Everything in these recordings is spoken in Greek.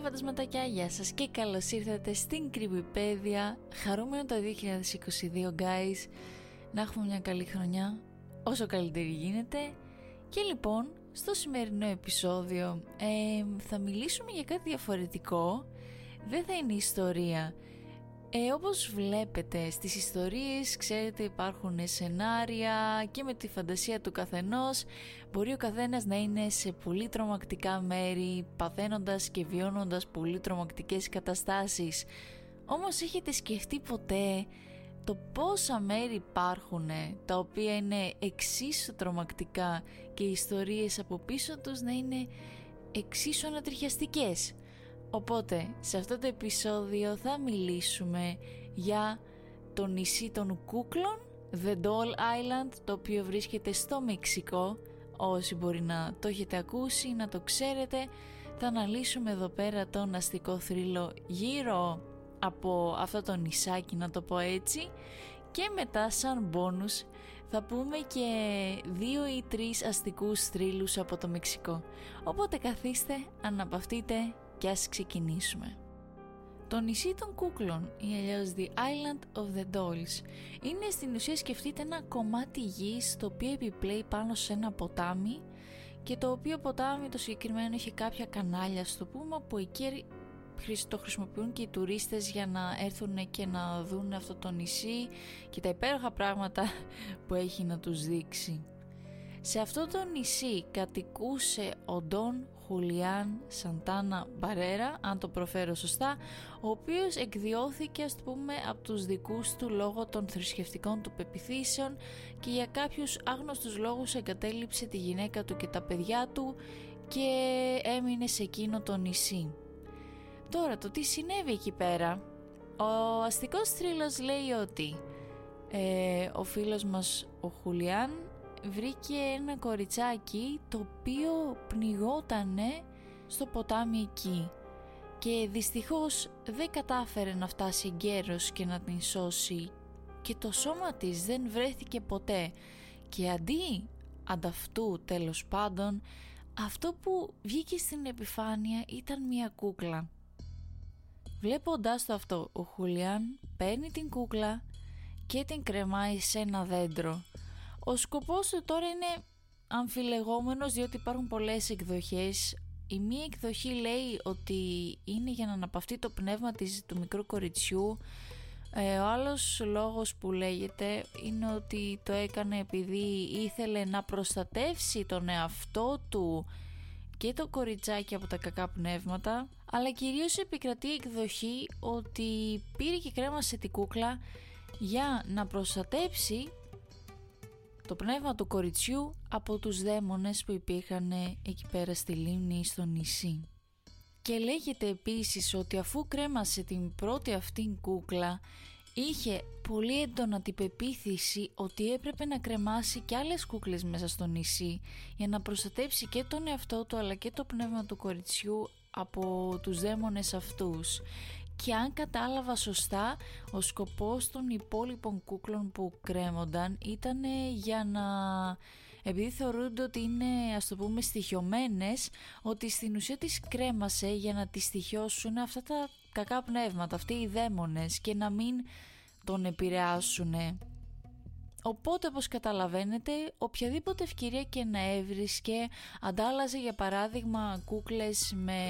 Hello φαντασματάκια, γεια σας και καλώς ήρθατε στην Κρυβιπέδια Χαρούμενο το 2022 guys. Να έχουμε μια καλή χρονιά Όσο καλύτερη γίνεται. Και λοιπόν, στο σημερινό επεισόδιο ε, Θα μιλήσουμε για κάτι διαφορετικό. Δεν θα είναι ιστορία ε, όπως βλέπετε στις ιστορίες ξέρετε υπάρχουν σενάρια και με τη φαντασία του καθενός μπορεί ο καθένας να είναι σε πολύ τρομακτικά μέρη παθαίνοντας και βιώνοντας πολύ τρομακτικές καταστάσεις. Όμως έχετε σκεφτεί ποτέ το πόσα μέρη υπάρχουν τα οποία είναι εξίσου τρομακτικά και οι ιστορίες από πίσω τους να είναι εξίσου ανατριχιαστικές; Οπότε, σε αυτό το επεισόδιο θα μιλήσουμε για το νησί των κούκλων, The Doll Island, το οποίο βρίσκεται στο Μεξικό. Όσοι μπορεί να το έχετε ακούσει, να το ξέρετε, θα αναλύσουμε εδώ πέρα τον αστικό θρύλο γύρω από αυτό το νησάκι, να το πω έτσι. Και μετά σαν μπόνους θα πούμε και δύο ή τρεις αστικούς θρύλους από το Μεξικό. Οπότε καθίστε, αναπαυτείτε και ας ξεκινήσουμε. Το νησί των κούκλων ή αλλιώς The Island of the Dolls είναι στην ουσία σκεφτείτε ένα κομμάτι γης το οποίο επιπλέει πάνω σε ένα ποτάμι και το οποίο ποτάμι το συγκεκριμένο έχει κάποια κανάλια στο πούμε που εκεί το χρησιμοποιούν και οι τουρίστες για να έρθουν και να δουν αυτό το νησί και τα υπέροχα πράγματα που έχει να τους δείξει. Σε αυτό το νησί κατοικούσε ο Ντόν Χουλιάν Σαντάνα Μπαρέρα, αν το προφέρω σωστά, ο οποίος εκδιώθηκε ας πούμε από τους δικούς του λόγω των θρησκευτικών του πεπιθήσεων και για κάποιους άγνωστους λόγους εγκατέλειψε τη γυναίκα του και τα παιδιά του και έμεινε σε εκείνο το νησί. Τώρα το τι συνέβη εκεί πέρα, ο αστικός θρύλος λέει ότι ε, ο φίλος μας ο Χουλιάν βρήκε ένα κοριτσάκι το οποίο πνιγότανε στο ποτάμι εκεί. Και δυστυχώς δεν κατάφερε να φτάσει εγκαίρος και να την σώσει. Και το σώμα της δεν βρέθηκε ποτέ. Και αντί ανταυτού τέλος πάντων αυτό που βγήκε στην επιφάνεια ήταν μια κούκλα. Βλέποντάς το αυτό ο Χουλιάν παίρνει την κούκλα και την κρεμάει σε ένα δέντρο ο σκοπός του τώρα είναι αμφιλεγόμενος διότι υπάρχουν πολλές εκδοχές. Η μία εκδοχή λέει ότι είναι για να αναπαυτεί το πνεύμα της, του μικρού κοριτσιού. Ε, ο άλλος λόγος που λέγεται είναι ότι το έκανε επειδή ήθελε να προστατεύσει τον εαυτό του και το κοριτσάκι από τα κακά πνεύματα αλλά κυρίως επικρατεί η εκδοχή ότι πήρε και κρέμασε την κούκλα για να προστατέψει το πνεύμα του κοριτσιού από τους δαίμονες που υπήρχαν εκεί πέρα στη λίμνη στο νησί. Και λέγεται επίσης ότι αφού κρέμασε την πρώτη αυτήν κούκλα είχε πολύ έντονα την πεποίθηση ότι έπρεπε να κρεμάσει και άλλες κούκλες μέσα στο νησί για να προστατέψει και τον εαυτό του αλλά και το πνεύμα του κοριτσιού από τους δαίμονες αυτούς και αν κατάλαβα σωστά ο σκοπός των υπόλοιπων κούκλων που κρέμονταν ήταν για να επειδή θεωρούνται ότι είναι ας το πούμε στοιχειωμένες ότι στην ουσία τις κρέμασε για να τις στοιχιώσουν αυτά τα κακά πνεύματα αυτοί οι δαίμονες και να μην τον επηρεάσουν Οπότε όπως καταλαβαίνετε οποιαδήποτε ευκαιρία και να έβρισκε αντάλλαζε για παράδειγμα κούκλες με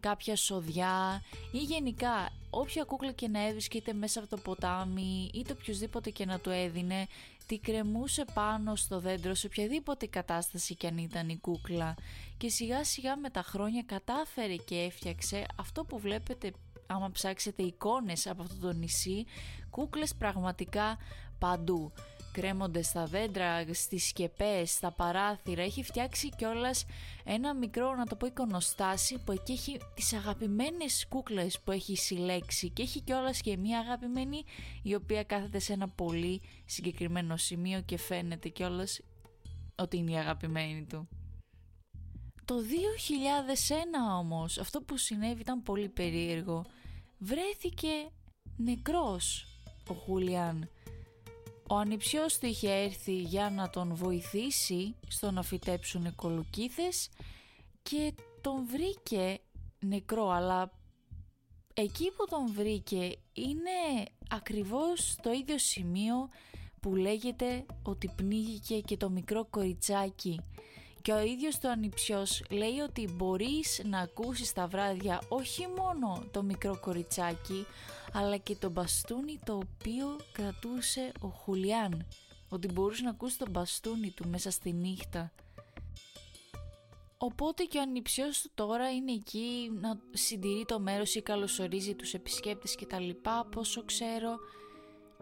κάποια σοδιά ή γενικά όποια κούκλα και να έβρισκε είτε μέσα από το ποτάμι είτε οποιοδήποτε και να του έδινε τη κρεμούσε πάνω στο δέντρο σε οποιαδήποτε κατάσταση και αν ήταν η κούκλα. Και σιγά σιγά με τα χρόνια κατάφερε και έφτιαξε αυτό που βλέπετε άμα ψάξετε εικόνες από αυτό το νησί κούκλες πραγματικά παντού κρέμονται στα δέντρα, στις σκεπές, στα παράθυρα έχει φτιάξει κιόλας ένα μικρό να το πω εικονοστάσι που εκεί έχει τις αγαπημένες κούκλες που έχει συλλέξει και έχει κιόλας και μία αγαπημένη η οποία κάθεται σε ένα πολύ συγκεκριμένο σημείο και φαίνεται κιόλας ότι είναι η αγαπημένη του. Το 2001 όμως αυτό που συνέβη ήταν πολύ περίεργο. Βρέθηκε νεκρός ο Χούλιαν ο ανιψιός του είχε έρθει για να τον βοηθήσει στο να φυτέψουν κολοκύθες και τον βρήκε νεκρό αλλά εκεί που τον βρήκε είναι ακριβώς το ίδιο σημείο που λέγεται ότι πνίγηκε και το μικρό κοριτσάκι. Και ο ίδιος το ανιψιός λέει ότι μπορείς να ακούσεις τα βράδια όχι μόνο το μικρό κοριτσάκι αλλά και το μπαστούνι το οποίο κρατούσε ο Χουλιάν ότι μπορούσε να ακούσει το μπαστούνι του μέσα στη νύχτα Οπότε και ο ανιψιός του τώρα είναι εκεί να συντηρεί το μέρος ή καλωσορίζει τους επισκέπτες και τα λοιπά, πόσο ξέρω.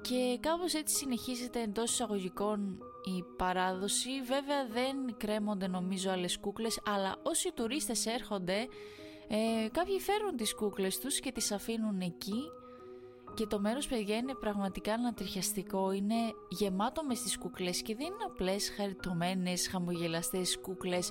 Και κάπως έτσι συνεχίζεται εντός εισαγωγικών η παράδοση. Βέβαια δεν κρέμονται νομίζω άλλες κούκλες, αλλά όσοι τουρίστες έρχονται, ε, κάποιοι φέρουν τις κούκλες τους και τις αφήνουν εκεί. Και το μέρος παιδιά είναι πραγματικά ανατριχιαστικό, είναι γεμάτο μες στις κούκλες και δεν είναι απλές χαριτωμένες χαμογελαστές κούκλες.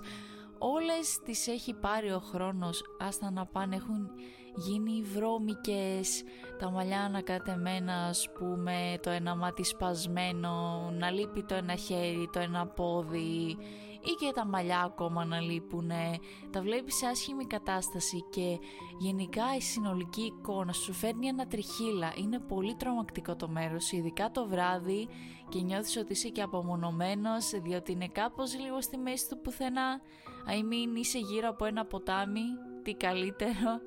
Όλες τις έχει πάρει ο χρόνος άστα να πάνε έχουν γίνει βρώμικες. Τα μαλλιά ανακατεμένα ας πούμε το ένα μάτι σπασμένο να λείπει το ένα χέρι το ένα πόδι ή και τα μαλλιά ακόμα να λείπουνε τα βλέπεις σε άσχημη κατάσταση και γενικά η συνολική εικόνα σου φέρνει ένα τριχύλα. Είναι πολύ τρομακτικό το μέρος ειδικά το βράδυ και νιώθεις ότι είσαι και απομονωμένος διότι είναι κάπως λίγο στη μέση του πουθενά. I mean είσαι γύρω από ένα ποτάμι τι καλύτερο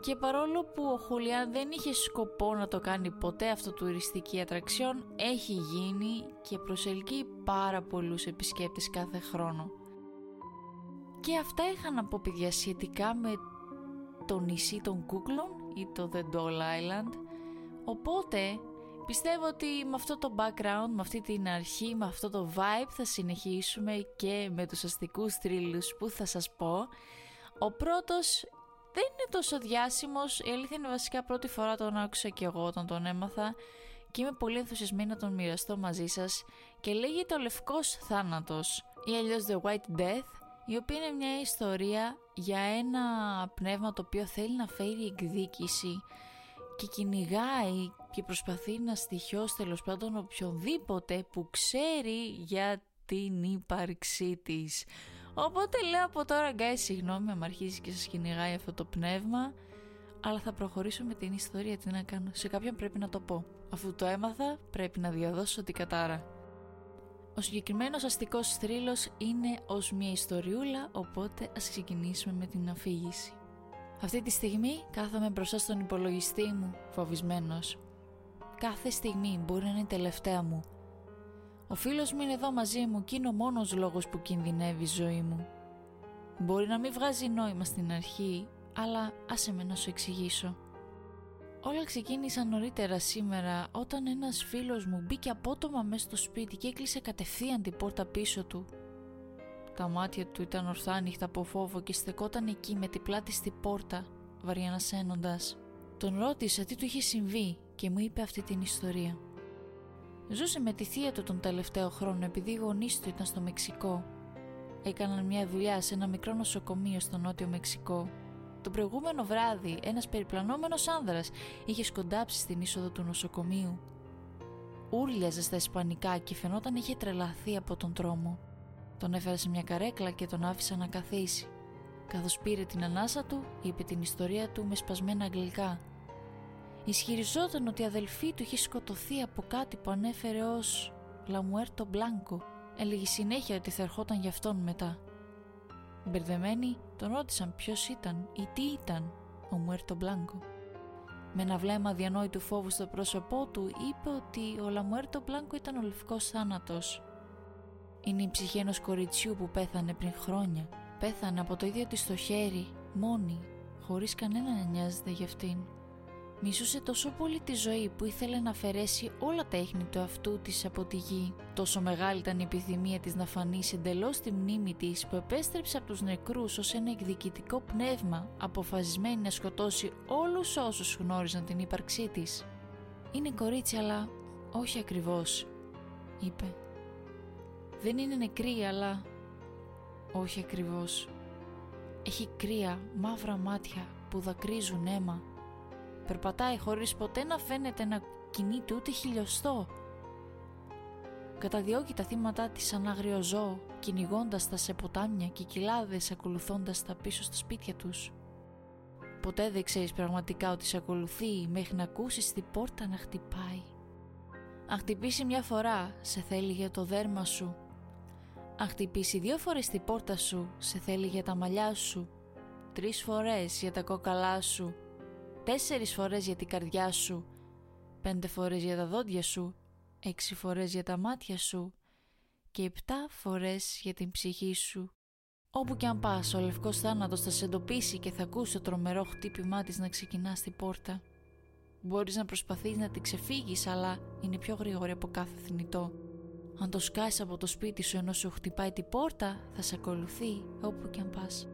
και παρόλο που ο Χουλιάν δεν είχε σκοπό να το κάνει ποτέ αυτό τουριστική ατραξιόν, έχει γίνει και προσελκύει πάρα πολλούς επισκέπτες κάθε χρόνο. Και αυτά είχα να πω παιδιά σχετικά με το νησί των κούκλων ή το The Doll Island. Οπότε πιστεύω ότι με αυτό το background, με αυτή την αρχή, με αυτό το vibe θα συνεχίσουμε και με τους αστικούς θρύλους που θα σας πω. Ο πρώτος δεν είναι τόσο διάσημος, η αλήθεια είναι βασικά πρώτη φορά τον άκουσα και εγώ όταν τον έμαθα και είμαι πολύ ενθουσιασμένη να τον μοιραστώ μαζί σας και λέγεται ο Λευκός Θάνατος ή αλλιώς The White Death η οποία είναι μια ιστορία για ένα πνεύμα το οποίο θέλει να φέρει εκδίκηση και κυνηγάει και προσπαθεί να στοιχιώσει τέλος πάντων οποιονδήποτε που ξέρει για την ύπαρξή της. Οπότε λέω από τώρα guys συγγνώμη αν αρχίζει και σας κυνηγάει αυτό το πνεύμα αλλά θα προχωρήσω με την ιστορία τι να κάνω. Σε κάποιον πρέπει να το πω. Αφού το έμαθα πρέπει να διαδώσω την κατάρα. Ο συγκεκριμένος αστικός θρύλος είναι ως μια ιστοριούλα οπότε ας ξεκινήσουμε με την αφήγηση. Αυτή τη στιγμή κάθομαι μπροστά στον υπολογιστή μου φοβισμένος. Κάθε στιγμή μπορεί να είναι η τελευταία μου ο φίλος μου είναι εδώ μαζί μου και είναι ο μόνος λόγος που κινδυνεύει η ζωή μου. Μπορεί να μην βγάζει νόημα στην αρχή, αλλά άσε με να σου εξηγήσω. Όλα ξεκίνησαν νωρίτερα σήμερα όταν ένας φίλος μου μπήκε απότομα μέσα στο σπίτι και έκλεισε κατευθείαν την πόρτα πίσω του. Τα μάτια του ήταν ορθά ανοιχτά από φόβο και στεκόταν εκεί με την πλάτη στη πόρτα, βαριανασένοντας. Τον ρώτησα τι του είχε συμβεί και μου είπε αυτή την ιστορία. Ζούσε με τη θεία του τον τελευταίο χρόνο επειδή οι γονείς του ήταν στο Μεξικό. Έκαναν μια δουλειά σε ένα μικρό νοσοκομείο στο νότιο Μεξικό. Το προηγούμενο βράδυ, ένας περιπλανόμενος άνδρας είχε σκοντάψει στην είσοδο του νοσοκομείου. Ούρλιαζε στα Ισπανικά και φαινόταν είχε τρελαθεί από τον τρόμο. Τον έφερε σε μια καρέκλα και τον άφησα να καθίσει. Καθώς πήρε την ανάσα του, είπε την ιστορία του με σπασμένα αγγλικά Ισχυριζόταν ότι η αδελφή του είχε σκοτωθεί από κάτι που ανέφερε ως «Λαμουέρτο Μπλάνκο». Έλεγε συνέχεια ότι θα ερχόταν γι' αυτόν μετά. Μπερδεμένοι τον ρώτησαν ποιος ήταν ή τι ήταν ο Μουέρτο Μπλάνκο. Με ένα βλέμμα διανόητου φόβου στο πρόσωπό του είπε ότι ο Λαμουέρτο Μπλάνκο ήταν ο λευκός θάνατος. Είναι η ψυχή ενός κοριτσιού που πέθανε πριν χρόνια. Πέθανε από το ίδιο της το χέρι, μόνη, χωρίς κανένα να νοιάζεται για αυτήν. Μισούσε τόσο πολύ τη ζωή που ήθελε να αφαιρέσει όλα τα έχνη του αυτού της από τη γη. Τόσο μεγάλη ήταν η επιθυμία της να φανεί εντελώς τη μνήμη της που επέστρεψε από τους νεκρούς ως ένα εκδικητικό πνεύμα αποφασισμένη να σκοτώσει όλους όσους γνώριζαν την ύπαρξή της. «Είναι κορίτσι αλλά όχι ακριβώς», είπε. «Δεν είναι νεκρή αλλά όχι ακριβώς. Έχει κρύα μαύρα μάτια που δακρύζουν αίμα Περπατάει χωρίς ποτέ να φαίνεται να κινείται ούτε χιλιοστό. Καταδιώκει τα θύματα της σαν άγριο ζώο, κυνηγώντας τα σε ποτάμια και κοιλάδες ακολουθώντας τα πίσω στα σπίτια τους. ποτέ δεν ξέρεις πραγματικά ότι σε ακολουθεί μέχρι να ακούσεις την πόρτα να χτυπάει. Αν χτυπήσει μια φορά, σε θέλει για το δέρμα σου. Αν χτυπήσει δύο φορές την πόρτα σου, σε θέλει για τα μαλλιά σου. Τρεις φορές για τα κόκαλά σου. Τέσσερις φορές για την καρδιά σου. Πέντε φορές για τα δόντια σου. Έξι φορές για τα μάτια σου. Και επτά φορές για την ψυχή σου. Όπου και αν πας, ο λευκός θάνατος θα σε εντοπίσει και θα ακούσει το τρομερό χτύπημά της να ξεκινά στην πόρτα. Μπορείς να προσπαθείς να την ξεφύγεις, αλλά είναι πιο γρήγορη από κάθε θνητό. Αν το σκάσεις από το σπίτι σου ενώ σου χτυπάει την πόρτα, θα σε ακολουθεί όπου και αν πας.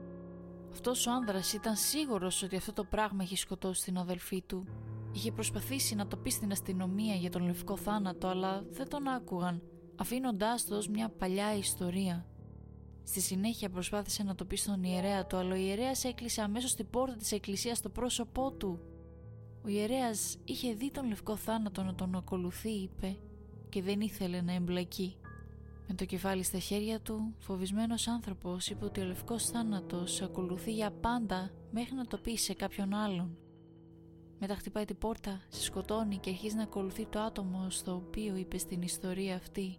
Αυτός ο άνδρας ήταν σίγουρος ότι αυτό το πράγμα έχει σκοτώσει την αδελφή του. Είχε προσπαθήσει να το πει στην αστυνομία για τον λευκό θάνατο, αλλά δεν τον άκουγαν, αφήνοντάς το ως μια παλιά ιστορία. Στη συνέχεια προσπάθησε να το πει στον ιερέα του, αλλά ο ιερέας έκλεισε αμέσως την πόρτα της εκκλησίας στο πρόσωπό του. Ο ιερέας είχε δει τον λευκό θάνατο να τον ακολουθεί, είπε, και δεν ήθελε να εμπλακεί. Με το κεφάλι στα χέρια του, φοβισμένος άνθρωπος είπε ότι ο λευκός θάνατος ακολουθεί για πάντα μέχρι να το πει σε κάποιον άλλον. Μετά χτυπάει την πόρτα, σε σκοτώνει και αρχίζει να ακολουθεί το άτομο στο οποίο είπε στην ιστορία αυτή.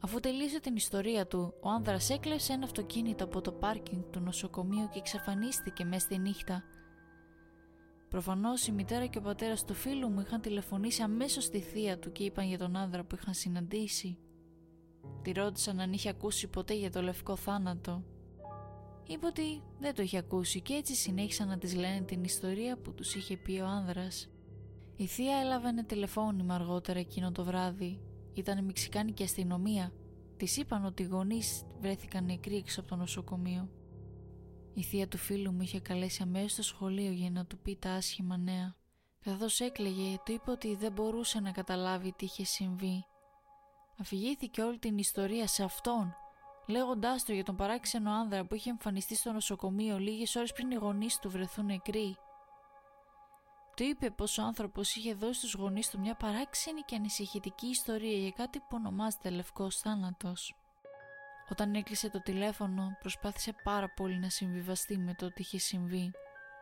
Αφού τελείωσε την ιστορία του, ο άνδρας έκλεψε ένα αυτοκίνητο από το πάρκινγκ του νοσοκομείου και εξαφανίστηκε μέσα στη νύχτα. Προφανώς η μητέρα και ο πατέρας του φίλου μου είχαν τηλεφωνήσει αμέσως στη θεία του και είπαν για τον άνδρα που είχαν συναντήσει. Τη ρώτησαν αν είχε ακούσει ποτέ για το λευκό θάνατο. Είπε ότι δεν το είχε ακούσει και έτσι συνέχισαν να της λένε την ιστορία που τους είχε πει ο άνδρας. Η θεία έλαβε ένα τηλεφώνημα αργότερα εκείνο το βράδυ ήταν μεξικάνικη αστυνομία. Της είπαν ότι οι γονείς βρέθηκαν νεκροί έξω από το νοσοκομείο. Η θεία του φίλου μου είχε καλέσει αμέσως στο σχολείο για να του πει τα άσχημα νέα. Καθώς έκλαιγε, του είπε ότι δεν μπορούσε να καταλάβει τι είχε συμβεί. Αφηγήθηκε όλη την ιστορία σε αυτόν, λέγοντάς του για τον παράξενο άνδρα που είχε εμφανιστεί στο νοσοκομείο λίγες ώρες πριν οι γονείς του βρεθούν νεκροί. Του είπε πως ο άνθρωπος είχε δώσει στους γονείς του μια παράξενη και ανησυχητική ιστορία για κάτι που ονομάζεται λευκός θάνατος. Όταν έκλεισε το τηλέφωνο προσπάθησε πάρα πολύ να συμβιβαστεί με το ότι είχε συμβεί.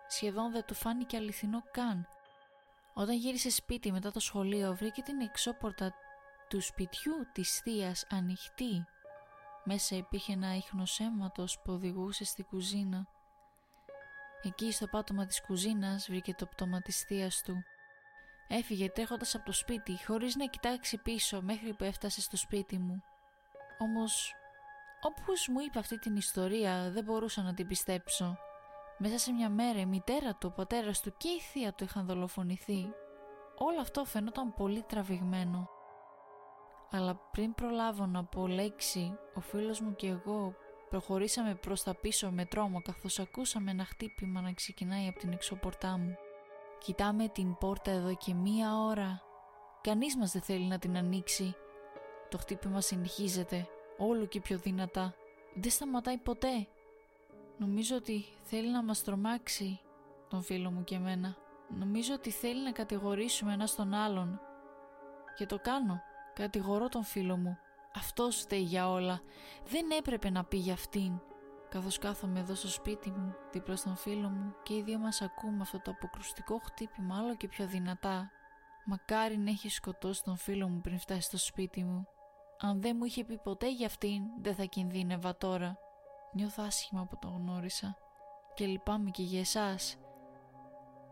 Σχεδόν δεν του φάνηκε αληθινό καν. Όταν γύρισε σπίτι μετά το σχολείο βρήκε την εξώπορτα του σπιτιού της θείας ανοιχτή. Μέσα υπήρχε ένα ίχνος αίματος που οδηγούσε στη κουζίνα Εκεί στο πάτωμα της κουζίνας βρήκε το πτώμα της θείας του. Έφυγε τρέχοντας από το σπίτι χωρίς να κοιτάξει πίσω μέχρι που έφτασε στο σπίτι μου. Όμως, όπως μου είπε αυτή την ιστορία δεν μπορούσα να την πιστέψω. Μέσα σε μια μέρα η μητέρα του, ο πατέρας του και η θεία του είχαν δολοφονηθεί. Όλο αυτό φαινόταν πολύ τραβηγμένο. Αλλά πριν προλάβω να πω λέξη, ο φίλος μου και εγώ Προχωρήσαμε προς τα πίσω με τρόμο καθώς ακούσαμε ένα χτύπημα να ξεκινάει από την εξωπορτά μου. Κοιτάμε την πόρτα εδώ και μία ώρα. Κανείς μας δεν θέλει να την ανοίξει. Το χτύπημα συνεχίζεται, όλο και πιο δυνατά. Δεν σταματάει ποτέ. Νομίζω ότι θέλει να μας τρομάξει, τον φίλο μου και εμένα. Νομίζω ότι θέλει να κατηγορήσουμε ένα τον άλλον. Και το κάνω. Κατηγορώ τον φίλο μου. Αυτός φταίει για όλα. Δεν έπρεπε να πει για αυτήν. Καθώς κάθομαι εδώ στο σπίτι μου, δίπλα στον φίλο μου και οι δύο μας ακούμε αυτό το αποκρουστικό χτύπημα άλλο και πιο δυνατά. Μακάρι να έχει σκοτώσει τον φίλο μου πριν φτάσει στο σπίτι μου. Αν δεν μου είχε πει ποτέ για αυτήν, δεν θα κινδύνευα τώρα. Νιώθω άσχημα που τον γνώρισα. Και λυπάμαι και για εσάς.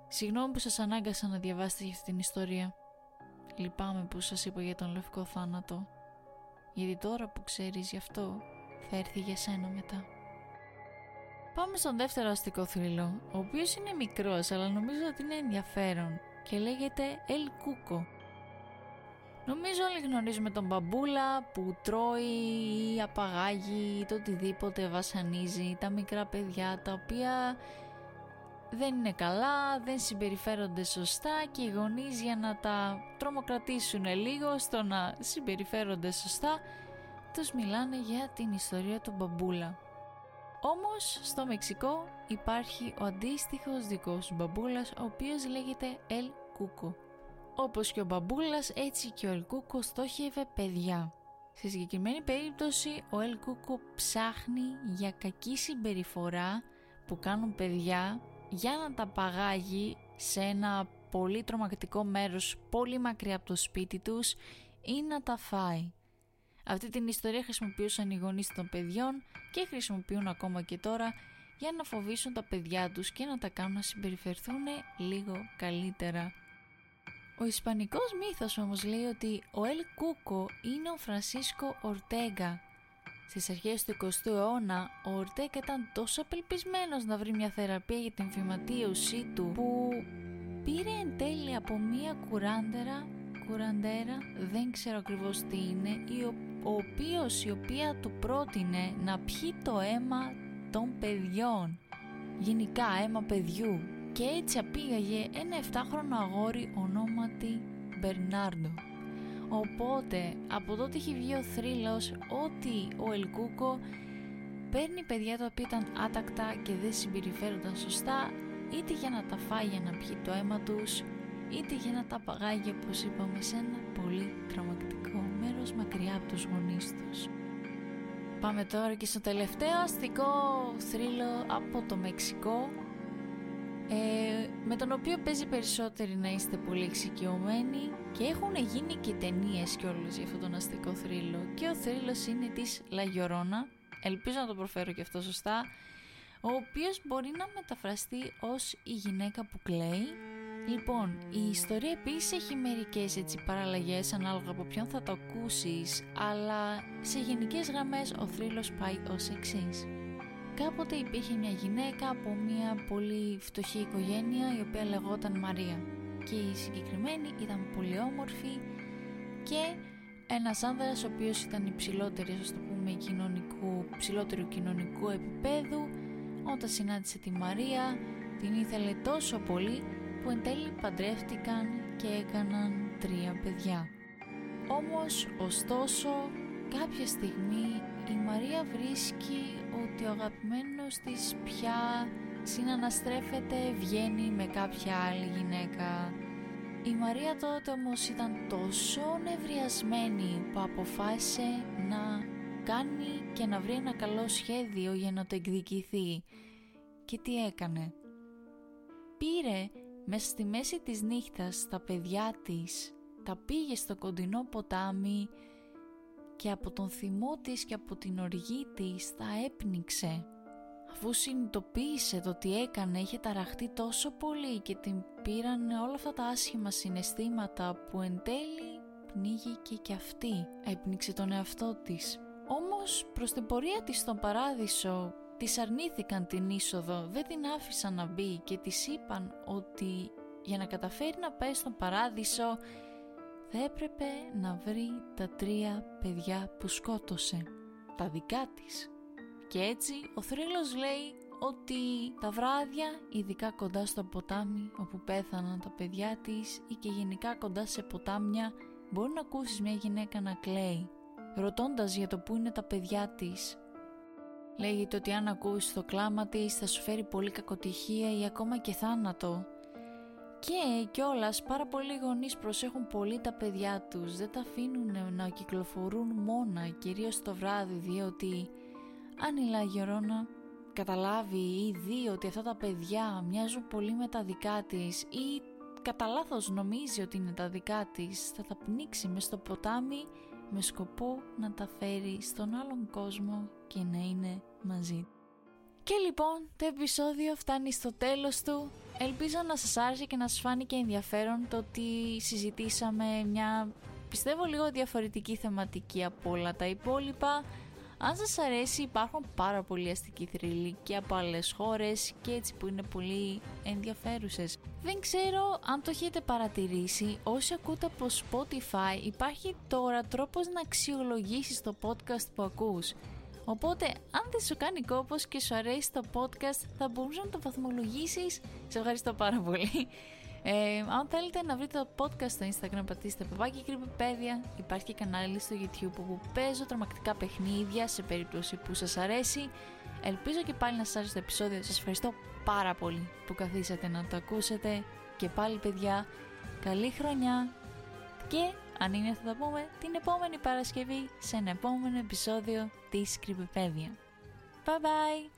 Συγγνώμη που σας ανάγκασα να διαβάσετε για αυτή την ιστορία. Λυπάμαι που σας είπα για τον λευκό θάνατο γιατί τώρα που ξέρεις γι' αυτό θα έρθει για σένα μετά. Πάμε στον δεύτερο αστικό θρύλο, ο οποίος είναι μικρός αλλά νομίζω ότι είναι ενδιαφέρον και λέγεται El Cuco. Νομίζω όλοι γνωρίζουμε τον μπαμπούλα που τρώει ή απαγάγει ή το οτιδήποτε βασανίζει τα μικρά παιδιά τα οποία δεν είναι καλά, δεν συμπεριφέρονται σωστά και οι γονείς για να τα τρομοκρατήσουν λίγο στο να συμπεριφέρονται σωστά τους μιλάνε για την ιστορία του μπαμπούλα. Όμως στο Μεξικό υπάρχει ο αντίστοιχος δικός μπαμπούλας ο οποίος λέγεται El Cuco. Όπως και ο μπαμπούλας έτσι και ο El Cuco στόχευε παιδιά. Σε συγκεκριμένη περίπτωση ο El Cuco ψάχνει για κακή συμπεριφορά που κάνουν παιδιά για να τα παγάγει σε ένα πολύ τρομακτικό μέρος πολύ μακριά από το σπίτι τους ή να τα φάει. Αυτή την ιστορία χρησιμοποιούσαν οι γονείς των παιδιών και χρησιμοποιούν ακόμα και τώρα για να φοβήσουν τα παιδιά τους και να τα κάνουν να συμπεριφερθούν λίγο καλύτερα. Ο ισπανικός μύθος όμως λέει ότι ο Ελ Κούκο είναι ο Φρανσίσκο Ορτέγκα. Στις αρχές του 20ου αιώνα, ο Ορτέγκα ήταν τόσο απελπισμένος να βρει μια θεραπεία για την φυματίωσή του που πήρε εν τέλει από μια κουράντερα, κουραντέρα, δεν ξέρω ακριβώς τι είναι, ο οποίος η οποία του πρότεινε να πιει το αίμα των παιδιών. Γενικά αίμα παιδιού. Και έτσι απήγαγε ένα 7χρονο αγόρι ονόματι Μπερνάρντο. Οπότε από τότε έχει βγει ο θρύλος ότι ο Ελκούκο παίρνει παιδιά τα οποία ήταν άτακτα και δεν συμπεριφέρονταν σωστά είτε για να τα φάει για να πιει το αίμα τους είτε για να τα παγάγει όπως είπαμε σε ένα πολύ τρομακτικό μέρος μακριά από τους γονείς τους. Πάμε τώρα και στο τελευταίο αστικό θρύλο από το Μεξικό ε, με τον οποίο παίζει περισσότεροι να είστε πολύ εξοικειωμένοι και έχουν γίνει και ταινίες κιόλας για αυτόν τον αστικό θρύλο και ο θρύλος είναι της Λαγιορώνα ελπίζω να το προφέρω και αυτό σωστά ο οποίος μπορεί να μεταφραστεί ως η γυναίκα που κλαίει Λοιπόν, η ιστορία επίσης έχει μερικές έτσι παραλλαγές ανάλογα από ποιον θα το ακούσεις, αλλά σε γενικές γραμμές ο θρύλος πάει ως εξής. Κάποτε υπήρχε μια γυναίκα από μια πολύ φτωχή οικογένεια η οποία λεγόταν Μαρία και η συγκεκριμένη ήταν πολύ όμορφη και ένας άνδρας ο οποίος ήταν υψηλότερη, ας το πούμε, κοινωνικού, ψηλότερου κοινωνικού επίπεδου όταν συνάντησε τη Μαρία την ήθελε τόσο πολύ που εν τέλει παντρεύτηκαν και έκαναν τρία παιδιά. Όμως, ωστόσο, κάποια στιγμή η Μαρία βρίσκει ότι ο αγαπημένος της πια συναναστρέφεται, βγαίνει με κάποια άλλη γυναίκα. Η Μαρία τότε όμως ήταν τόσο νευριασμένη που αποφάσισε να κάνει και να βρει ένα καλό σχέδιο για να το εκδικηθεί. Και τι έκανε; Πήρε μέσα στη μέση της νύχτας τα παιδιά της τα πήγε στο κοντινό ποτάμι και από τον θυμό της και από την οργή της τα έπνιξε. Αφού συνειδητοποίησε το τι έκανε είχε ταραχτεί τόσο πολύ και την πήραν όλα αυτά τα άσχημα συναισθήματα που εν τέλει πνίγηκε και αυτή. Έπνιξε τον εαυτό της. Όμως προς την πορεία της στον παράδεισο Της αρνήθηκαν την είσοδο, δεν την άφησαν να μπει και της είπαν ότι για να καταφέρει να πάει στον παράδεισο θα έπρεπε να βρει τα τρία παιδιά που σκότωσε, τα δικά της. Και έτσι ο θρύλος λέει ότι τα βράδια, ειδικά κοντά στο ποτάμι όπου πέθαναν τα παιδιά της ή και γενικά κοντά σε ποτάμια, μπορεί να ακούσεις μια γυναίκα να κλαίει, ρωτώντας για το που είναι τα παιδιά της Λέγεται ότι αν ακούσεις το κλάμα της θα σου φέρει πολύ κακοτυχία ή ακόμα και θάνατο. Και κιόλας πάρα πολλοί γονείς προσέχουν πολύ τα παιδιά τους, δεν τα αφήνουν να κυκλοφορούν μόνα, κυρίως το βράδυ, διότι αν η Λαγερώνα καταλάβει ή δει ότι αυτά τα παιδιά μοιάζουν πολύ με τα δικά της ή κατά λάθος νομίζει ότι είναι τα δικά της, θα τα πνίξει μες στο ποτάμι με σκοπό να τα φέρει στον άλλον κόσμο και να είναι μαζί. Και λοιπόν το επεισόδιο φτάνει στο τέλος του. Ελπίζω να σας άρεσε και να σας φάνηκε ενδιαφέρον το ότι συζητήσαμε μια πιστεύω λίγο διαφορετική θεματική από όλα τα υπόλοιπα. Αν σας αρέσει υπάρχουν πάρα πολλοί αστικοί θρύλοι και από άλλες χώρες και έτσι που είναι πολύ ενδιαφέρουσες. Δεν ξέρω αν το έχετε παρατηρήσει, όσοι ακούτε από Spotify υπάρχει τώρα τρόπος να αξιολογήσεις το podcast που ακούς. Οπότε, αν δεν σου κάνει κόπος και σου αρέσει το podcast, θα μπορούσες να το βαθμολογήσεις. Σε ευχαριστώ πάρα πολύ. Ε, αν θέλετε να βρείτε το podcast στο Instagram, πατήστε παπάκι κρυμπηπέδια. Υπάρχει και κανάλι στο YouTube που παίζω τρομακτικά παιχνίδια σε περίπτωση που σας αρέσει. Ελπίζω και πάλι να σας άρεσε το επεισόδιο. Σας ευχαριστώ πάρα πολύ που καθίσατε να το ακούσετε. Και πάλι παιδιά, καλή χρονιά και αν είναι θα τα πούμε την επόμενη Παρασκευή σε ένα επόμενο επεισόδιο της Κρυμπηπέδια. Bye bye!